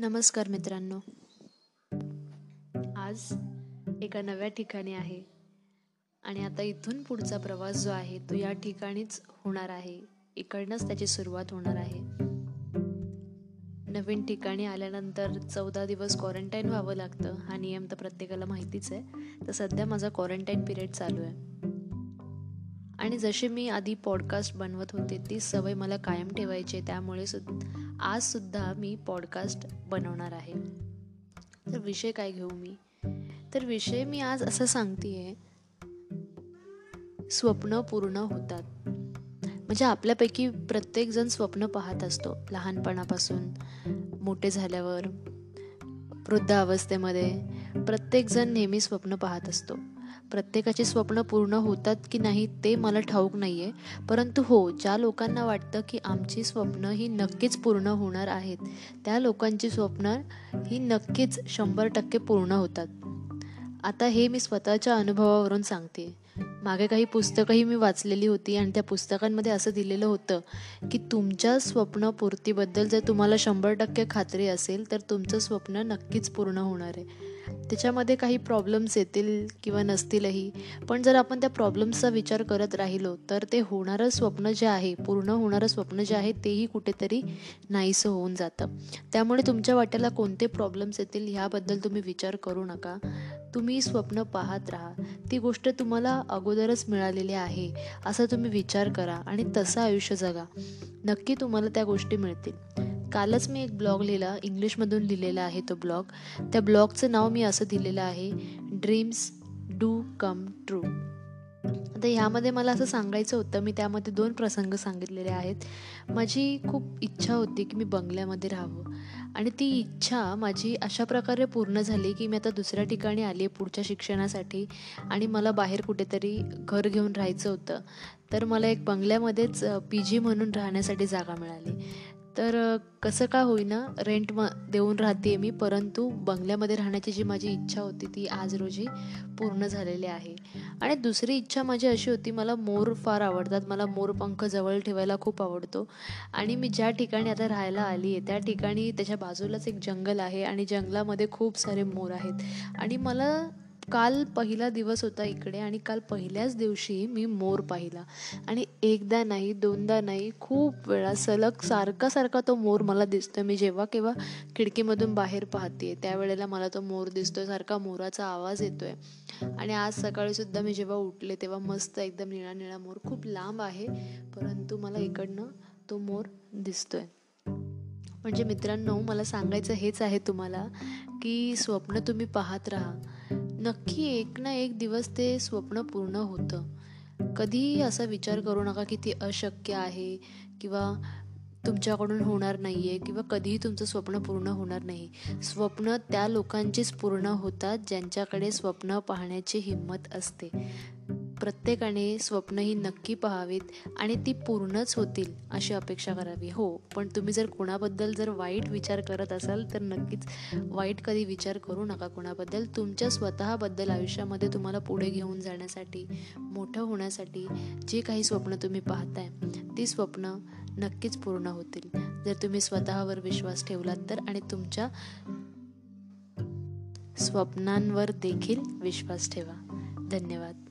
नमस्कार मित्रांनो. आज एका नव्या ठिकाणी आहे आणि आता इथून पुढचा प्रवास जो आहे तो या ठिकाणीच होणार आहे. इकडनंच त्याची सुरुवात होणार आहे. नवीन ठिकाणी आल्यानंतर चौदा दिवस क्वारंटाईन व्हावं लागतं हा नियम तर प्रत्येकाला माहितीच आहे. तर सध्या माझा क्वारंटाईन पिरियड चालू आहे. आणि जसे मी आधी पॉडकास्ट बनवत होते ती सवय मला कायम ठेवायची त्यामुळे सुद्धा आज सुद्धा मी पॉडकास्ट बनवणार आहे. तर विषय काय घेऊ मी? तर विषय मी आज असं सांगते स्वप्न पूर्ण होतात. म्हणजे आपल्यापैकी प्रत्येकजण स्वप्न पाहत असतो लहानपणापासून मोठे झाल्यावर वृद्धावस्थेमध्ये. प्रत्येकजण नेहमी स्वप्न पाहत असतो. प्रत्येकाचे स्वप्न पूर्ण होतात की नाही ते मला ठाऊक नाही आहे परंतु हो ज्या लोकांना वाटतं की आमची स्वप्न ही नक्कीच पूर्ण होणार आहेत त्या लोकांची स्वप्न ही नक्कीच शंभर टक्के पूर्ण होतात. आता हे मी स्वतःच्या अनुभवावरून सांगते. मागे काही पुस्तकंही मी वाचलेली होती आणि त्या पुस्तकांमध्ये असं दिलेलं होतं की तुमच्या स्वप्नपूर्तीबद्दल जर तुम्हाला शंभर टक्के खात्री असेल तर तुमचं स्वप्न नक्कीच पूर्ण होणार आहे. त्याच्यामध्ये काही प्रॉब्लेम्स येतील किंवा नसतीलही पण जर आपण त्या प्रॉब्लेम्सचा विचार करत राहिलो तर ते होणारं स्वप्न जे आहे पूर्ण होणारं स्वप्न जे आहे तेही कुठेतरी नाहीसं होऊन जातं. त्यामुळे तुमच्या वाट्याला कोणते प्रॉब्लेम्स येतील ह्याबद्दल तुम्ही विचार करू नका. तुम्ही स्वप्न पाहत राहा. ती गोष्ट तुम्हाला अगोदरच मिळालेली आहे. असा तुम्ही विचार करा आणि तसं आयुष्य जगा. नक्की तुम्हाला त्या गोष्टी मिळतील. कालच मी एक ब्लॉग लिहिला इंग्लिशमधून लिहिलेला आहे तो ब्लॉग. त्या ब्लॉगचं नाव मी असं दिलेलं आहे ड्रीम्स डू कम ट्रू आता ह्यामध्ये मला असं सांगायचं होतं मी त्यामध्ये दोन प्रसंग सांगितलेले आहेत. माझी खूप इच्छा होती की मी बंगल्यामध्ये राहावं. आणि ती इच्छा माझी अशा प्रकारे पूर्ण झाली की मी आता दुसऱ्या ठिकाणी आली आहे पुढच्या शिक्षणासाठी. आणि मला बाहेर कुठेतरी घर घेऊन राहायचं होतं. तर मला एक बंगल्यामध्येच पी जी म्हणून राहण्यासाठी जागा मिळाली. तर कसं का होईना रेंट म देऊन राहते मी परंतु बंगल्यामध्ये राहण्याची जी माझी इच्छा होती ती आज रोजी पूर्ण झालेली आहे. आणि दुसरी इच्छा माझी अशी होती मला मोर फार आवडतात. मला मोरपंख जवळ ठेवायला खूप आवडतो. आणि मी ज्या ठिकाणी आता राहायला आली आहे त्या ठिकाणी त्याच्या बाजूलाच एक जंगल आहे आणि जंगलामध्ये खूप सारे मोर आहेत. आणि मला काल पहिला दिवस होता इकडे आणि काल पहिल्याच दिवशी मी मोर पाहिला. आणि एकदा नाही दोनदा नाही खूप वेळा सलग सारखा सारखा तो मोर मला दिसतोय. मी जेव्हा केव्हा खिडकीमधून बाहेर पाहते त्यावेळेला मला तो मोर दिसतोय सारखा मोराचा आवाज येतोय. आणि आज सकाळी सुद्धा मी जेव्हा उठले तेव्हा मस्त एकदम निळा निळा मोर खूप लांब आहे परंतु मला इकडनं तो मोर दिसतोय. म्हणजे मित्रांनो मला सांगायचं हेच आहे तुम्हाला की स्वप्न तुम्ही पाहत राहा. नक्की एक ना एक दिवस ते स्वप्न पूर्ण होतं. कधीही असा विचार करू नका की ते अशक्य आहे किंवा तुमच्याकडून होणार नाही आहे किंवा कधीही तुमचं स्वप्न पूर्ण होणार नाही. स्वप्न त्या लोकांचीच पूर्ण होतात ज्यांच्याकडे स्वप्न पाहण्याची हिंमत असते. प्रत्येकाने स्वप्न ही नक्की पहावीत आणि ती पूर्णच होतील अशी अपेक्षा करावी. हो पण तुम्ही जर कोणाबद्दल जर वाईट विचार करत असाल तर नक्कीच वाईट कधी विचार करू नका कोणाबद्दल. तुमच्या स्वतःबद्दल आयुष्यामध्ये तुम्हाला पुढे घेऊन जाण्यासाठी मोठं होण्यासाठी जे काही स्वप्न तुम्ही पाहताय ती स्वप्न नक्कीच पूर्ण होतील. जर तुम्ही स्वतःवर विश्वास ठेवलात तर आणि तुमच्या स्वप्नांवर देखील विश्वास ठेवा. धन्यवाद.